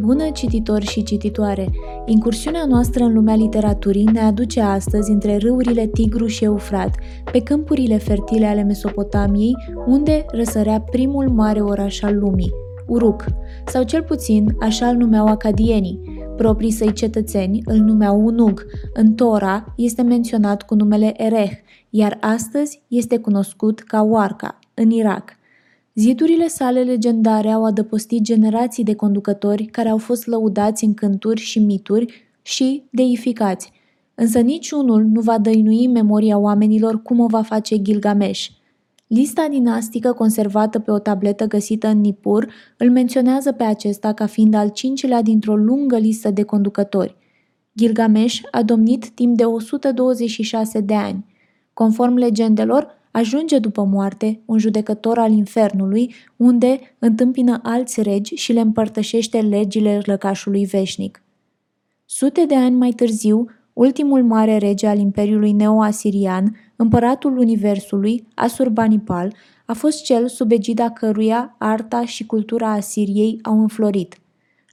Bună cititori și cititoare! Incursiunea noastră în lumea literaturii ne aduce astăzi între râurile Tigru și Eufrat, pe câmpurile fertile ale Mesopotamiei, unde răsărea primul mare oraș al lumii, Uruk, sau cel puțin așa îl numeau acadienii. Proprii săi cetățeni îl numeau Unug. În Tora este menționat cu numele Ereh, iar astăzi este cunoscut ca Warca, în Irak. Zidurile sale legendare au adăpostit generații de conducători care au fost lăudați în cânturi și mituri și deificați, însă niciunul nu va dăinui memoria oamenilor cum o va face Gilgamesh. Lista dinastică conservată pe o tabletă găsită în Nippur îl menționează pe acesta ca fiind al cincilea dintr-o lungă listă de conducători. Gilgamesh a domnit timp de 126 de ani. Conform legendelor, ajunge după moarte un judecător al infernului, unde întâmpină alți regi și le împărtășește legile lăcașului veșnic. Sute de ani mai târziu, ultimul mare rege al Imperiului Neo-Asirian, împăratul Universului, Asurbanipal, a fost cel sub egida căruia arta și cultura Asiriei au înflorit.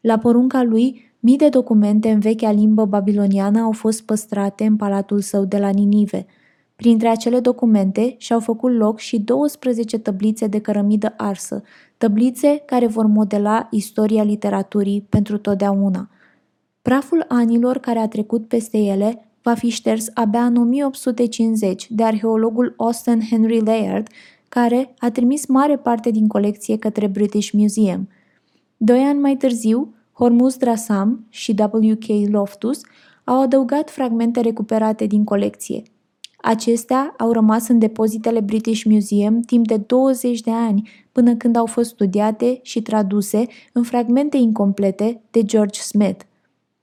La porunca lui, mii de documente în vechea limbă babiloniană au fost păstrate în palatul său de la Ninive – Printre acele documente și-au făcut loc și 12 tăblițe de cărămidă arsă, tăblițe care vor modela istoria literaturii pentru totdeauna. Praful anilor care a trecut peste ele va fi șters abia în 1850 de arheologul Austin Henry Layard, care a trimis mare parte din colecție către British Museum. Doi ani mai târziu, Hormuz Drasam și W.K. Loftus au adăugat fragmente recuperate din colecție – Acestea au rămas în depozitele British Museum timp de 20 de ani, până când au fost studiate și traduse în fragmente incomplete de George Smith.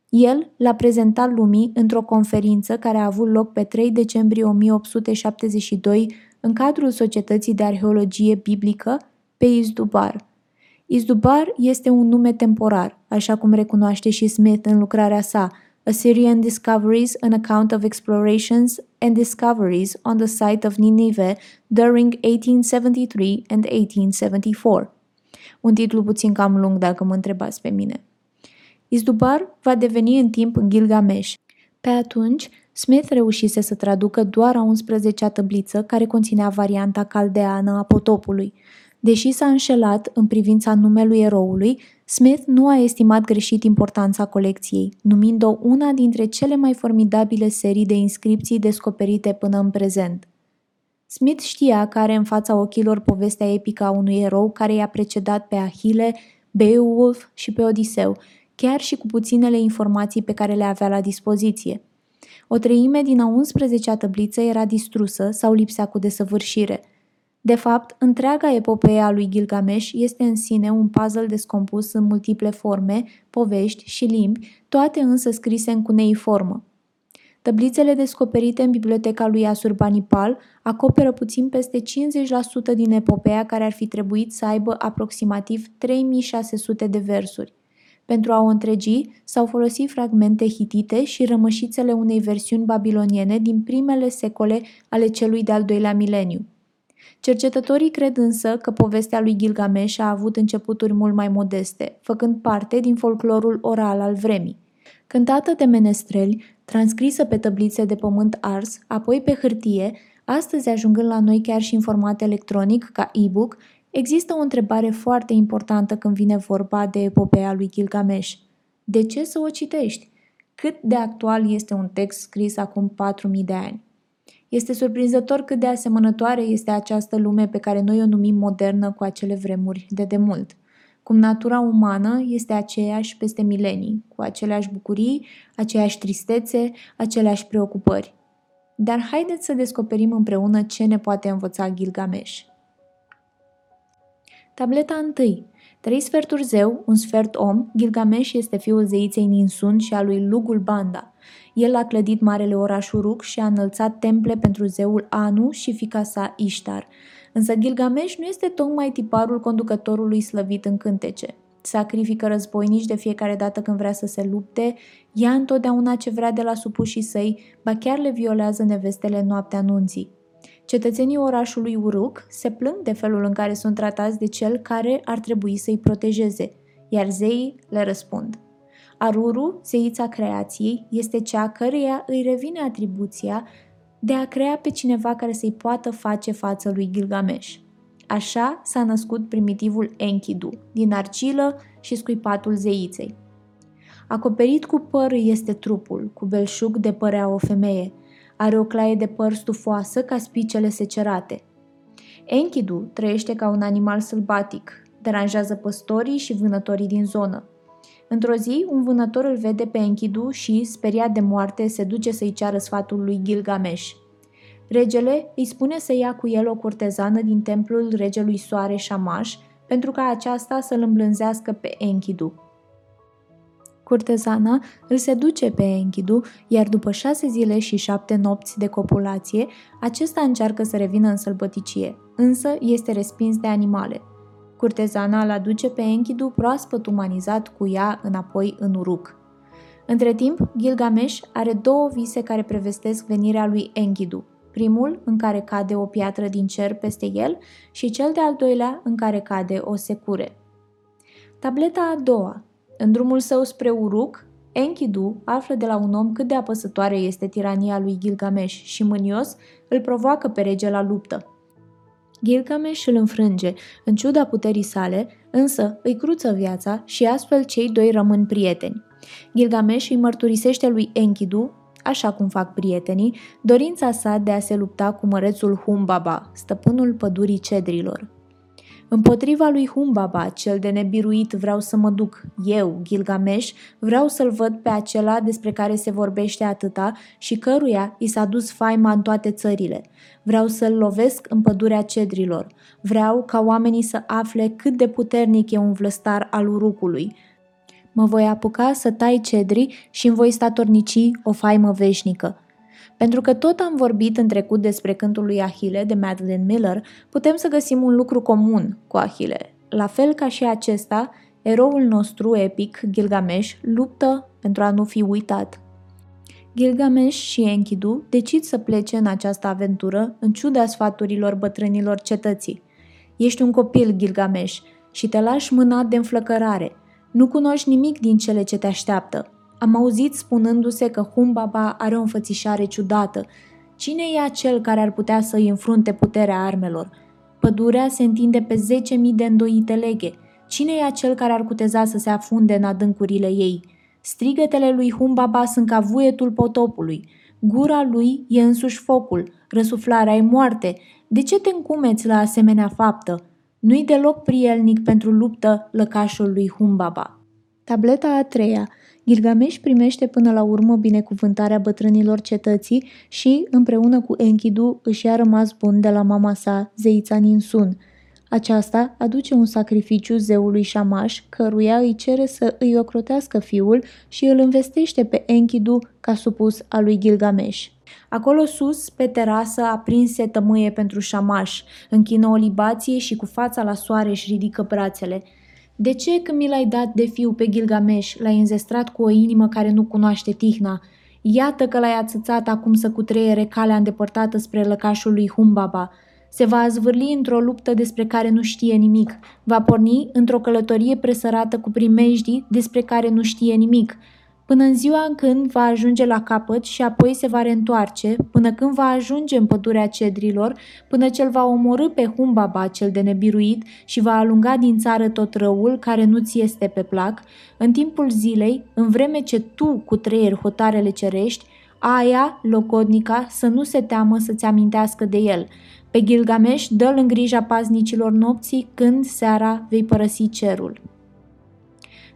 El l-a prezentat lumii într-o conferință care a avut loc pe 3 decembrie 1872 în cadrul Societății de Arheologie Biblică pe Izdubar. Izdubar este un nume temporar, așa cum recunoaște și Smith în lucrarea sa – Assyrian Discoveries, an account of explorations and discoveries on the site of Nineveh during 1873 and 1874. Un titlu puțin cam lung dacă mă întrebați pe mine. Izdubar va deveni în timp Gilgamesh. Pe atunci, Smith reușise să traducă doar a 11-a tăbliță care conținea varianta caldeană a potopului. Deși s-a înșelat în privința numelui eroului, Smith nu a estimat greșit importanța colecției, numind-o una dintre cele mai formidabile serii de inscripții descoperite până în prezent. Smith știa că are în fața ochilor povestea epică a unui erou care i-a precedat pe Ahile, Beowulf și pe Odiseu, chiar și cu puținele informații pe care le avea la dispoziție. O treime din a 11-a tăbliță era distrusă sau lipsea cu desăvârșire – de fapt, întreaga epopee a lui Gilgamesh este în sine un puzzle descompus în multiple forme, povești și limbi, toate însă scrise în cuneiformă. Tăblițele descoperite în biblioteca lui Asurbanipal acoperă puțin peste 50% din epopeea care ar fi trebuit să aibă aproximativ 3600 de versuri. Pentru a o întregi, s-au folosit fragmente hitite și rămășițele unei versiuni babiloniene din primele secole ale celui de-al doilea mileniu. Cercetătorii cred însă că povestea lui Gilgamesh a avut începuturi mult mai modeste, făcând parte din folclorul oral al vremii. Cântată de menestreli, transcrisă pe tăblițe de pământ ars, apoi pe hârtie, astăzi ajungând la noi chiar și în format electronic, ca e-book, există o întrebare foarte importantă când vine vorba de epopeea lui Gilgamesh. De ce să o citești? Cât de actual este un text scris acum 4000 de ani? Este surprinzător cât de asemănătoare este această lume pe care noi o numim modernă cu acele vremuri de demult. Cum natura umană este aceeași peste milenii, cu aceleași bucurii, aceeași tristețe, aceleași preocupări. Dar haideți să descoperim împreună ce ne poate învăța Gilgamesh. Tableta 1. Trei sferturi zeu, un sfert om, Gilgamesh este fiul zeiței Ninsun și a lui Lugul Banda. El a clădit marele oraș Uruk și a înălțat temple pentru zeul Anu și fica sa Ishtar. Însă Gilgamesh nu este tocmai tiparul conducătorului slăvit în cântece. Sacrifică războinici de fiecare dată când vrea să se lupte, ia întotdeauna ce vrea de la supușii săi, ba chiar le violează nevestele noaptea nunții. Cetățenii orașului Uruk se plâng de felul în care sunt tratați de cel care ar trebui să-i protejeze, iar zeii le răspund. Aruru, zeița creației, este cea căreia îi revine atribuția de a crea pe cineva care să-i poată face față lui Gilgamesh. Așa s-a născut primitivul Enkidu, din argilă și scuipatul zeiței. Acoperit cu păr este trupul, cu belșug de părea o femeie. Are o claie de păr stufoasă ca spicele secerate. Enkidu trăiește ca un animal sălbatic, deranjează păstorii și vânătorii din zonă. Într-o zi, un vânător îl vede pe Enkidu și, speriat de moarte, se duce să-i ceară sfatul lui Gilgamesh. Regele îi spune să ia cu el o curtezană din templul regelui Soare Shamash pentru ca aceasta să-l îmblânzească pe Enkidu. Curtezana îl seduce pe Enkidu, iar după șase zile și șapte nopți de copulație, acesta încearcă să revină în sălbăticie, însă este respins de animale. Curtezana îl aduce pe Enkidu proaspăt umanizat cu ea înapoi în Uruk. Între timp, Gilgamesh are două vise care prevestesc venirea lui Enkidu. Primul, în care cade o piatră din cer peste el, și cel de-al doilea, în care cade o secure. Tableta a doua. În drumul său spre Uruk, Enkidu află de la un om cât de apăsătoare este tirania lui Gilgamesh și mânios îl provoacă pe rege la luptă. Gilgamesh îl înfrânge, în ciuda puterii sale, însă îi cruță viața și astfel cei doi rămân prieteni. Gilgamesh îi mărturisește lui Enkidu, așa cum fac prietenii, dorința sa de a se lupta cu mărețul Humbaba, stăpânul pădurii cedrilor. Împotriva lui Humbaba, cel de nebiruit, vreau să mă duc. Eu, Gilgamesh, vreau să-l văd pe acela despre care se vorbește atâta și căruia i s-a dus faima în toate țările. Vreau să-l lovesc în pădurea cedrilor. Vreau ca oamenii să afle cât de puternic e un vlăstar al urucului. Mă voi apuca să tai cedri și îmi voi statornici o faimă veșnică. Pentru că tot am vorbit în trecut despre cântul lui Ahile de Madeline Miller, putem să găsim un lucru comun cu Ahile. La fel ca și acesta, eroul nostru epic, Gilgamesh, luptă pentru a nu fi uitat. Gilgamesh și Enkidu decid să plece în această aventură în ciuda sfaturilor bătrânilor cetății. Ești un copil, Gilgamesh, și te lași mânat de înflăcărare. Nu cunoști nimic din cele ce te așteaptă. Am auzit spunându-se că Humbaba are o înfățișare ciudată. Cine e acel care ar putea să îi înfrunte puterea armelor? Pădurea se întinde pe 10.000 de îndoite leghe. Cine e acel care ar cuteza să se afunde în adâncurile ei? Strigătele lui Humbaba sunt ca vuietul potopului. Gura lui e însuși focul, răsuflarea e moarte. De ce te încumeți la asemenea faptă? Nu-i deloc prielnic pentru luptă lăcașul lui Humbaba. Tableta a treia – Gilgamesh primește până la urmă binecuvântarea bătrânilor cetății și, împreună cu Enkidu, își a rămas bun de la mama sa, zeița Ninsun. Aceasta aduce un sacrificiu zeului Shamash, căruia îi cere să îi ocrotească fiul și îl investește pe Enkidu ca supus al lui Gilgamesh. Acolo sus, pe terasă, aprinse tămâie pentru Shamash, închină o libație și cu fața la soare își ridică brațele – de ce când mi l-ai dat de fiu pe Gilgamesh, l-ai înzestrat cu o inimă care nu cunoaște tihna? Iată că l-ai ațățat acum să cutreiere calea îndepărtată spre lăcașul lui Humbaba. Se va azvârli într-o luptă despre care nu știe nimic. Va porni într-o călătorie presărată cu primejdii despre care nu știe nimic până în ziua în când va ajunge la capăt și apoi se va reîntoarce, până când va ajunge în pădurea cedrilor, până ce îl va omorâ pe Humbaba cel de nebiruit și va alunga din țară tot răul care nu ți este pe plac, în timpul zilei, în vreme ce tu cu treier hotarele cerești, aia, locodnica, să nu se teamă să-ți amintească de el. Pe Gilgamesh dă-l în grija paznicilor nopții când seara vei părăsi cerul.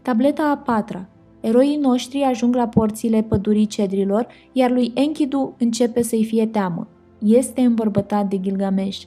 Tableta a patra Eroii noștri ajung la porțile pădurii cedrilor, iar lui Enkidu începe să-i fie teamă. Este îmbărbătat de Gilgamesh.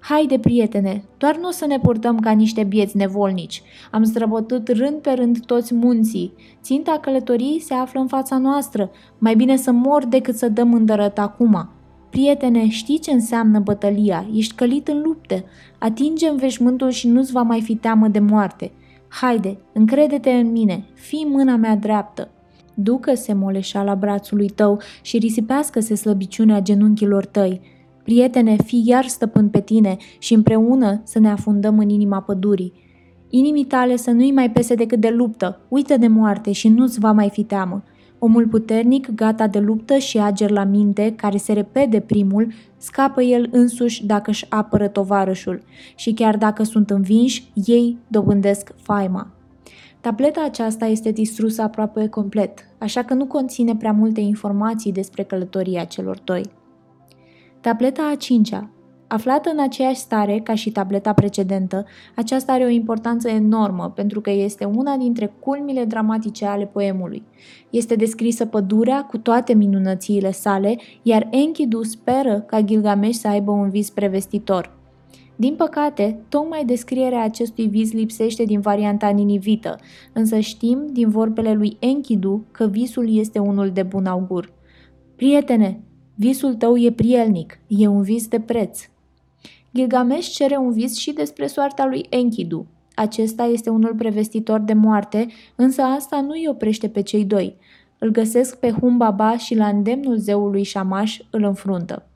Haide, prietene, doar nu o să ne purtăm ca niște bieți nevolnici. Am străbătut rând pe rând toți munții. Ținta călătoriei se află în fața noastră. Mai bine să mor decât să dăm îndărăt acum. Prietene, știi ce înseamnă bătălia? Ești călit în lupte. Atinge veșmântul și nu-ți va mai fi teamă de moarte. Haide, încrede-te în mine, fii mâna mea dreaptă. Ducă-se moleșa la brațul lui tău și risipească-se slăbiciunea genunchilor tăi. Prietene, fii iar stăpân pe tine și împreună să ne afundăm în inima pădurii. Inimii tale să nu-i mai pese decât de luptă, uită de moarte și nu-ți va mai fi teamă. Omul puternic, gata de luptă și ager la minte, care se repede primul, scapă el însuși dacă își apără tovarășul și chiar dacă sunt învinși, ei dobândesc faima. Tableta aceasta este distrusă aproape complet, așa că nu conține prea multe informații despre călătoria celor doi. Tableta a cincea. Aflată în aceeași stare ca și tableta precedentă, aceasta are o importanță enormă pentru că este una dintre culmile dramatice ale poemului. Este descrisă pădurea cu toate minunățiile sale, iar Enkidu speră ca Gilgamesh să aibă un vis prevestitor. Din păcate, tocmai descrierea acestui vis lipsește din varianta ninivită, însă știm din vorbele lui Enkidu că visul este unul de bun augur. Prietene, visul tău e prielnic, e un vis de preț. Gilgamesh cere un vis și despre soarta lui Enkidu. Acesta este unul prevestitor de moarte, însă asta nu îi oprește pe cei doi. Îl găsesc pe Humbaba și la îndemnul zeului Shamash îl înfruntă.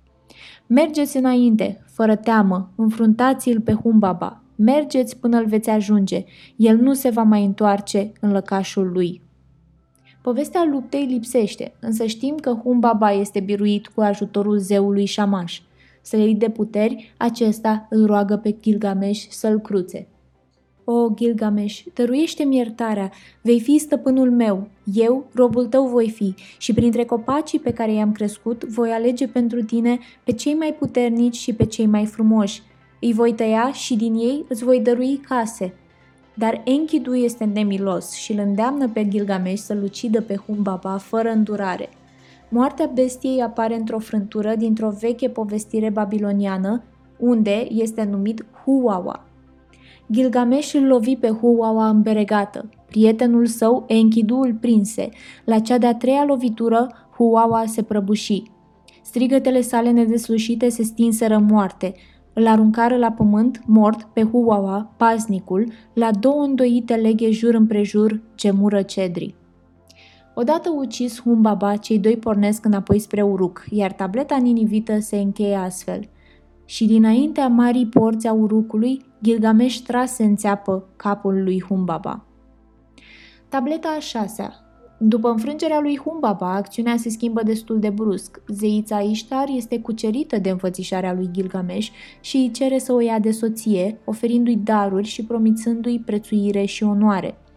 Mergeți înainte, fără teamă, înfruntați-l pe Humbaba. Mergeți până îl veți ajunge. El nu se va mai întoarce în lăcașul lui. Povestea luptei lipsește, însă știm că Humbaba este biruit cu ajutorul zeului Shamash. Slăit de puteri, acesta îl roagă pe Gilgamesh să-l cruțe. O, Gilgamesh, dăruiește-mi iertarea, vei fi stăpânul meu, eu, robul tău voi fi, și printre copacii pe care i-am crescut, voi alege pentru tine pe cei mai puternici și pe cei mai frumoși. Îi voi tăia și din ei îți voi dărui case. Dar Enkidu este nemilos și îl îndeamnă pe Gilgamesh să-l ucidă pe Humbaba fără îndurare. Moartea bestiei apare într-o frântură dintr-o veche povestire babiloniană, unde este numit Huwawa. Gilgamesh îl lovi pe Huwawa îmberegată. Prietenul său, Enkidu, îl prinse. La cea de-a treia lovitură, Huwawa se prăbuși. Strigătele sale nedeslușite se stinseră moarte. Îl aruncară la pământ, mort, pe Huwawa, paznicul, la două îndoite leghe jur împrejur, ce mură cedri. Odată ucis Humbaba, cei doi pornesc înapoi spre Uruk, iar tableta ninivită se încheie astfel. Și dinaintea marii porți a Urucului, Gilgamesh trase în țeapă capul lui Humbaba. Tableta a șasea. După înfrângerea lui Humbaba, acțiunea se schimbă destul de brusc. Zeița Ishtar este cucerită de înfățișarea lui Gilgamesh și îi cere să o ia de soție, oferindu-i daruri și promițându-i prețuire și onoare –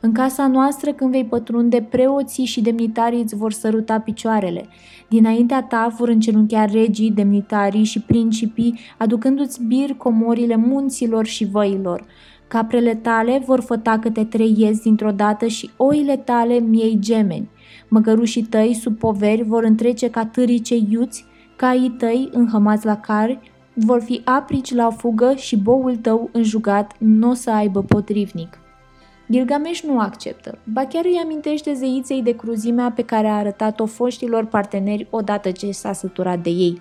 în casa noastră, când vei pătrunde, preoții și demnitarii îți vor săruta picioarele. Dinaintea ta vor încerunchea regii, demnitarii și principii, aducându-ți bir comorile munților și văilor. Caprele tale vor făta câte trei iezi dintr-o dată și oile tale miei gemeni. Măgărușii tăi sub poveri vor întrece ca târii cei iuți, caii tăi înhămați la cari, vor fi aprici la fugă și boul tău înjugat nu o să aibă potrivnic. Gilgamesh nu acceptă, ba chiar îi amintește zeiței de cruzimea pe care a arătat-o foștilor parteneri odată ce s-a săturat de ei.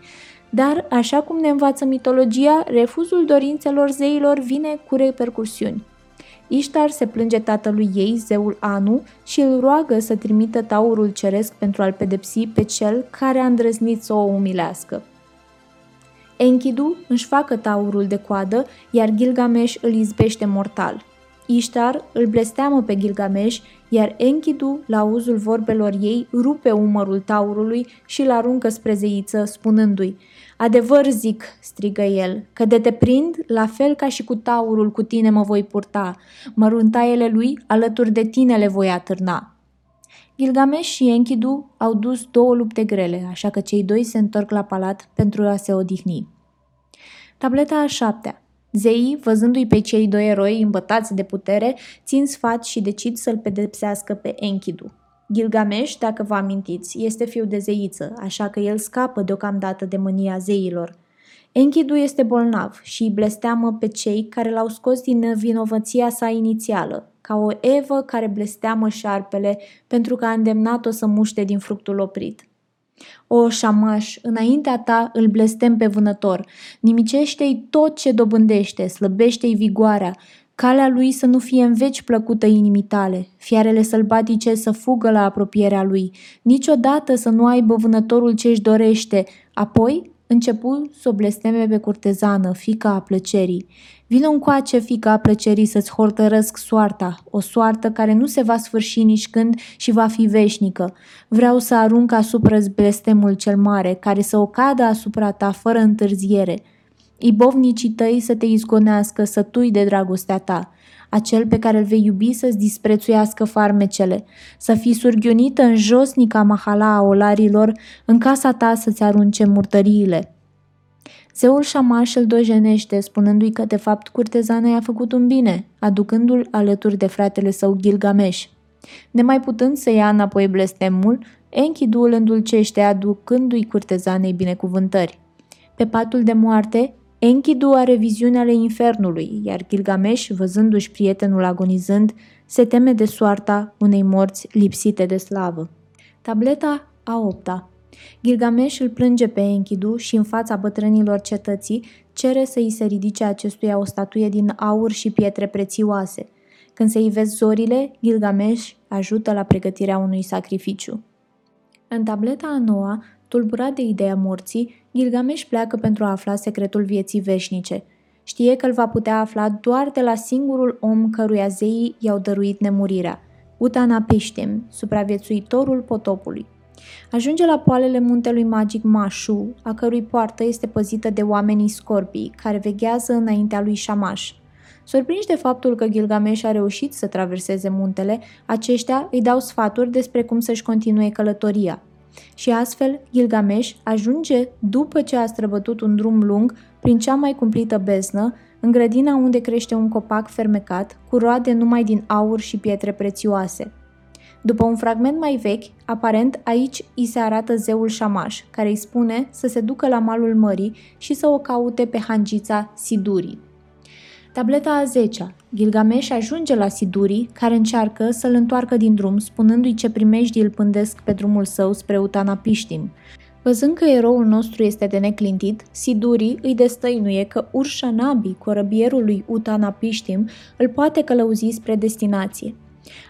Dar, așa cum ne învață mitologia, refuzul dorințelor zeilor vine cu repercursiuni. Ishtar se plânge tatălui ei, zeul Anu, și îl roagă să trimită taurul ceresc pentru a-l pedepsi pe cel care a îndrăznit să o umilească. Enkidu își facă taurul de coadă, iar Gilgamesh îl izbește mortal. Ishtar îl blesteamă pe Gilgamesh, iar Enkidu, la auzul vorbelor ei, rupe umărul taurului și îl aruncă spre zeiță, spunându-i Adevăr zic, strigă el, că de te prind, la fel ca și cu taurul cu tine mă voi purta, măruntaiele lui alături de tine le voi atârna. Gilgamesh și Enkidu au dus două lupte grele, așa că cei doi se întorc la palat pentru a se odihni. Tableta a șaptea Zeii, văzându-i pe cei doi eroi îmbătați de putere, țin sfat și decid să-l pedepsească pe Enkidu. Gilgamesh, dacă vă amintiți, este fiu de zeiță, așa că el scapă deocamdată de mânia zeilor. Enkidu este bolnav și îi blesteamă pe cei care l-au scos din vinovăția sa inițială, ca o evă care blesteamă șarpele pentru că a îndemnat-o să muște din fructul oprit. O, șamaș, înaintea ta îl blestem pe vânător, nimicește-i tot ce dobândește, slăbește-i vigoarea, calea lui să nu fie în veci plăcută inimii tale, fiarele sălbatice să fugă la apropierea lui, niciodată să nu aibă vânătorul ce își dorește, apoi începu să o blesteme pe curtezană, fica a plăcerii. Vino încoace, fica a plăcerii, să-ți hortărăsc soarta, o soartă care nu se va sfârși nici când și va fi veșnică. Vreau să arunc asupra blestemul cel mare, care să o cadă asupra ta fără întârziere. Ibovnicii tăi să te izgonească, să tui de dragostea ta acel pe care îl vei iubi să-ți disprețuiască farmecele, să fii surghiunită în josnica mahala a olarilor, în casa ta să-ți arunce murtăriile. Zeul Shamash îl dojenește, spunându-i că de fapt curtezana i-a făcut un bine, aducându-l alături de fratele său Gilgamesh. Nemai putând să ia înapoi blestemul, Enkidu îl îndulcește, aducându-i curtezanei binecuvântări. Pe patul de moarte, Enkidu are viziunea ale infernului, iar Gilgamesh, văzându-și prietenul agonizând, se teme de soarta unei morți lipsite de slavă. Tableta a opta Gilgamesh îl plânge pe Enkidu și în fața bătrânilor cetății cere să îi se ridice acestuia o statuie din aur și pietre prețioase. Când se ivesc zorile, Gilgamesh ajută la pregătirea unui sacrificiu. În tableta a noua, tulburat de ideea morții, Gilgamesh pleacă pentru a afla secretul vieții veșnice. Știe că îl va putea afla doar de la singurul om căruia zeii i-au dăruit nemurirea, Utanapishtim, supraviețuitorul potopului. Ajunge la poalele muntelui magic Mashu, a cărui poartă este păzită de oamenii scorpii, care veghează înaintea lui Shamash. Surprinși de faptul că Gilgamesh a reușit să traverseze muntele, aceștia îi dau sfaturi despre cum să-și continue călătoria. Și astfel, Gilgamesh ajunge, după ce a străbătut un drum lung, prin cea mai cumplită beznă, în grădina unde crește un copac fermecat, cu roade numai din aur și pietre prețioase. După un fragment mai vechi, aparent aici îi se arată zeul Shamash, care îi spune să se ducă la malul mării și să o caute pe hangița Sidurii. Tableta a 10 Gilgamesh ajunge la Sidurii, care încearcă să-l întoarcă din drum, spunându-i ce primejdii îl pândesc pe drumul său spre Utanapishtim. Văzând că eroul nostru este de neclintit, Siduri îi destăinuie că Urshanabi, corăbierul lui Utanapishtim, îl poate călăuzi spre destinație.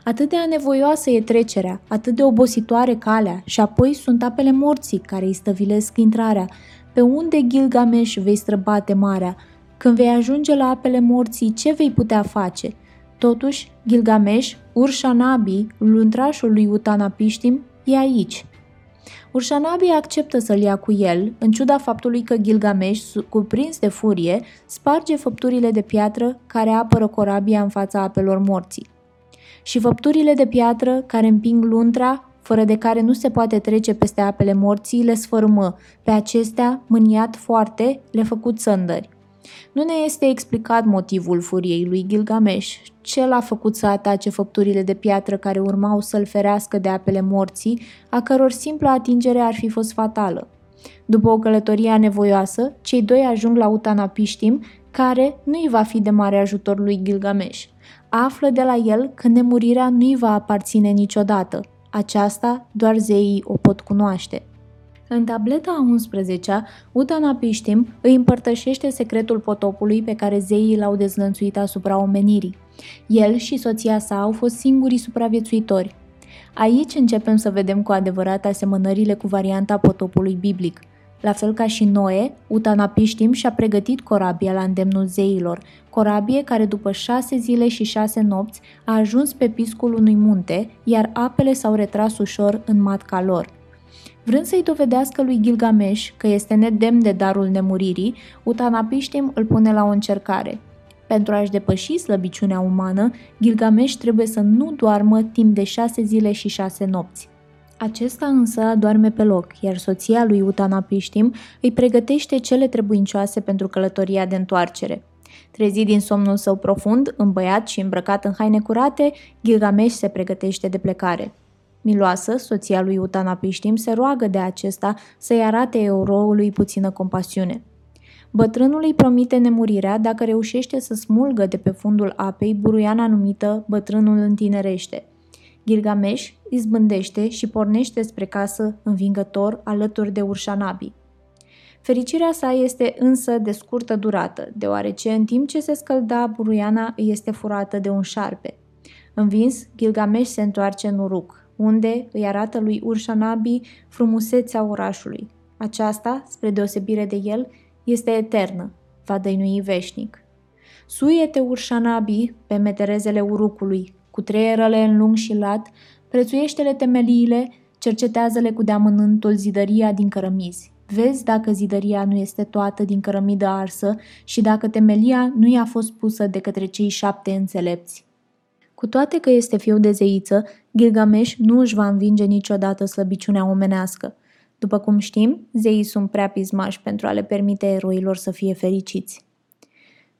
Atât de anevoioasă e trecerea, atât de obositoare calea și apoi sunt apele morții care îi stăvilesc intrarea. Pe unde Gilgamesh vei străbate marea? Când vei ajunge la apele morții, ce vei putea face? Totuși, Gilgamesh, Urshanabi, luntrașul lui Utanapishtim, e aici. Urshanabi acceptă să-l ia cu el, în ciuda faptului că Gilgamesh, cuprins de furie, sparge făpturile de piatră care apără corabia în fața apelor morții și făpturile de piatră care împing luntra, fără de care nu se poate trece peste apele morții, le sfărâmă. Pe acestea, mâniat foarte, le făcut sândări. Nu ne este explicat motivul furiei lui Gilgamesh. Ce l-a făcut să atace făpturile de piatră care urmau să-l ferească de apele morții, a căror simplă atingere ar fi fost fatală. După o călătorie anevoioasă, cei doi ajung la Utanapishtim, care nu îi va fi de mare ajutor lui Gilgamesh află de la el că nemurirea nu-i va aparține niciodată. Aceasta doar zeii o pot cunoaște. În tableta a 11 Utanapishtim îi împărtășește secretul potopului pe care zeii l-au dezlănțuit asupra omenirii. El și soția sa au fost singurii supraviețuitori. Aici începem să vedem cu adevărat asemănările cu varianta potopului biblic – la fel ca și Noe, Utanapishtim și-a pregătit corabia la îndemnul zeilor, corabie care după șase zile și șase nopți a ajuns pe piscul unui munte, iar apele s-au retras ușor în matca lor. Vrând să-i dovedească lui Gilgamesh că este nedemn de darul nemuririi, Utanapishtim îl pune la o încercare. Pentru a-și depăși slăbiciunea umană, Gilgamesh trebuie să nu doarmă timp de șase zile și șase nopți. Acesta însă doarme pe loc, iar soția lui Utanapishtim îi pregătește cele trebuincioase pentru călătoria de întoarcere. Trezit din somnul său profund, îmbăiat și îmbrăcat în haine curate, Gilgamesh se pregătește de plecare. Miloasă, soția lui Utanapishtim, se roagă de acesta să-i arate eroului puțină compasiune. Bătrânul îi promite nemurirea dacă reușește să smulgă de pe fundul apei buruiana numită Bătrânul întinerește – Gilgamesh izbândește și pornește spre casă învingător alături de Urșanabi. Fericirea sa este însă de scurtă durată, deoarece în timp ce se scălda, buruiana îi este furată de un șarpe. Învins, Gilgamesh se întoarce în Uruk, unde îi arată lui Urshanabi frumusețea orașului. Aceasta, spre deosebire de el, este eternă, va dăinui veșnic. Suie-te urșanabi pe meterezele urucului, cu treierele în lung și lat, prețuiește-le temeliile, cercetează-le cu deamănântul zidăria din cărămizi. Vezi dacă zidăria nu este toată din cărămidă arsă și dacă temelia nu i-a fost pusă de către cei șapte înțelepți. Cu toate că este fiu de zeiță, Gilgamesh nu își va învinge niciodată slăbiciunea omenească. După cum știm, zeii sunt prea pismași pentru a le permite eroilor să fie fericiți.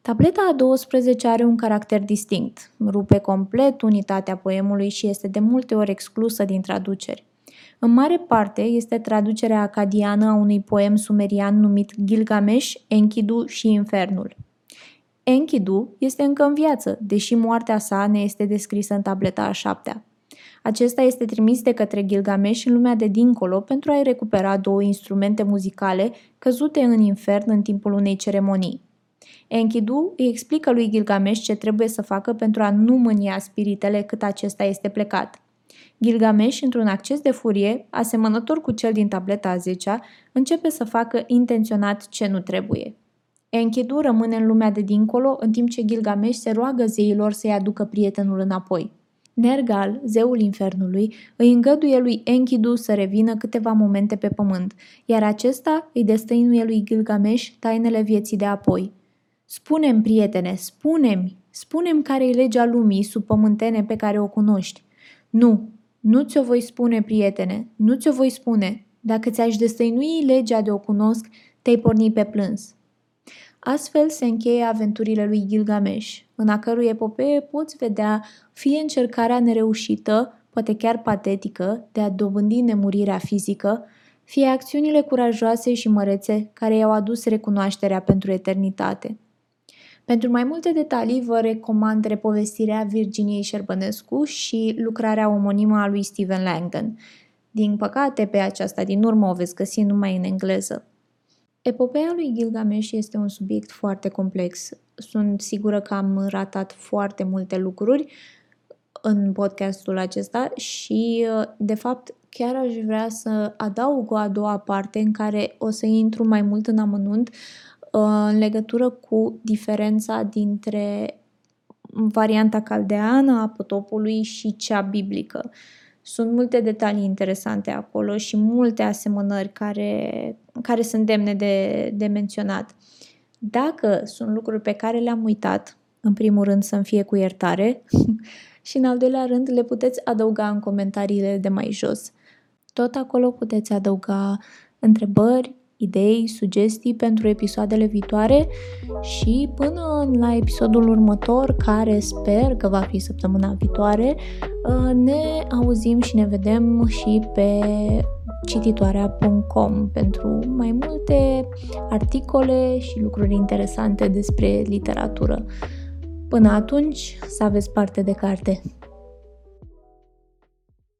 Tableta a 12 are un caracter distinct, rupe complet unitatea poemului și este de multe ori exclusă din traduceri. În mare parte este traducerea acadiană a unui poem sumerian numit Gilgamesh, Enkidu și Infernul. Enkidu este încă în viață, deși moartea sa ne este descrisă în tableta a șaptea. Acesta este trimis de către Gilgamesh în lumea de dincolo pentru a-i recupera două instrumente muzicale căzute în infern în timpul unei ceremonii. Enkidu îi explică lui Gilgamesh ce trebuie să facă pentru a nu mânia spiritele cât acesta este plecat. Gilgamesh, într-un acces de furie, asemănător cu cel din tableta a 10 începe să facă intenționat ce nu trebuie. Enkidu rămâne în lumea de dincolo, în timp ce Gilgamesh se roagă zeilor să-i aducă prietenul înapoi. Nergal, zeul infernului, îi îngăduie lui Enkidu să revină câteva momente pe pământ, iar acesta îi destăinuie lui Gilgamesh tainele vieții de apoi. Spunem, prietene, spunem, spunem care-i legea lumii subpământene pe care o cunoști. Nu, nu ți-o voi spune, prietene, nu ți-o voi spune. Dacă ți-aș destăinui legea de o cunosc, te-ai porni pe plâns. Astfel se încheie aventurile lui Gilgamesh, în a cărui epopee poți vedea fie încercarea nereușită, poate chiar patetică, de a dobândi nemurirea fizică, fie acțiunile curajoase și mărețe care i-au adus recunoașterea pentru eternitate. Pentru mai multe detalii vă recomand repovestirea Virginiei Șerbănescu și lucrarea omonimă a lui Stephen Langdon. Din păcate, pe aceasta din urmă o veți găsi numai în engleză. Epopeea lui Gilgamesh este un subiect foarte complex. Sunt sigură că am ratat foarte multe lucruri în podcastul acesta și, de fapt, chiar aș vrea să adaug o a doua parte în care o să intru mai mult în amănunt în legătură cu diferența dintre varianta caldeană a potopului și cea biblică. Sunt multe detalii interesante acolo și multe asemănări care, care sunt demne de, de menționat. Dacă sunt lucruri pe care le-am uitat, în primul rând să-mi fie cu iertare și în al doilea rând le puteți adăuga în comentariile de mai jos. Tot acolo puteți adăuga întrebări, idei, sugestii pentru episoadele viitoare și până la episodul următor, care sper că va fi săptămâna viitoare, uh, ne auzim și ne vedem și pe cititoarea.com pentru mai multe articole și lucruri interesante despre literatură. Până atunci, să aveți parte de carte!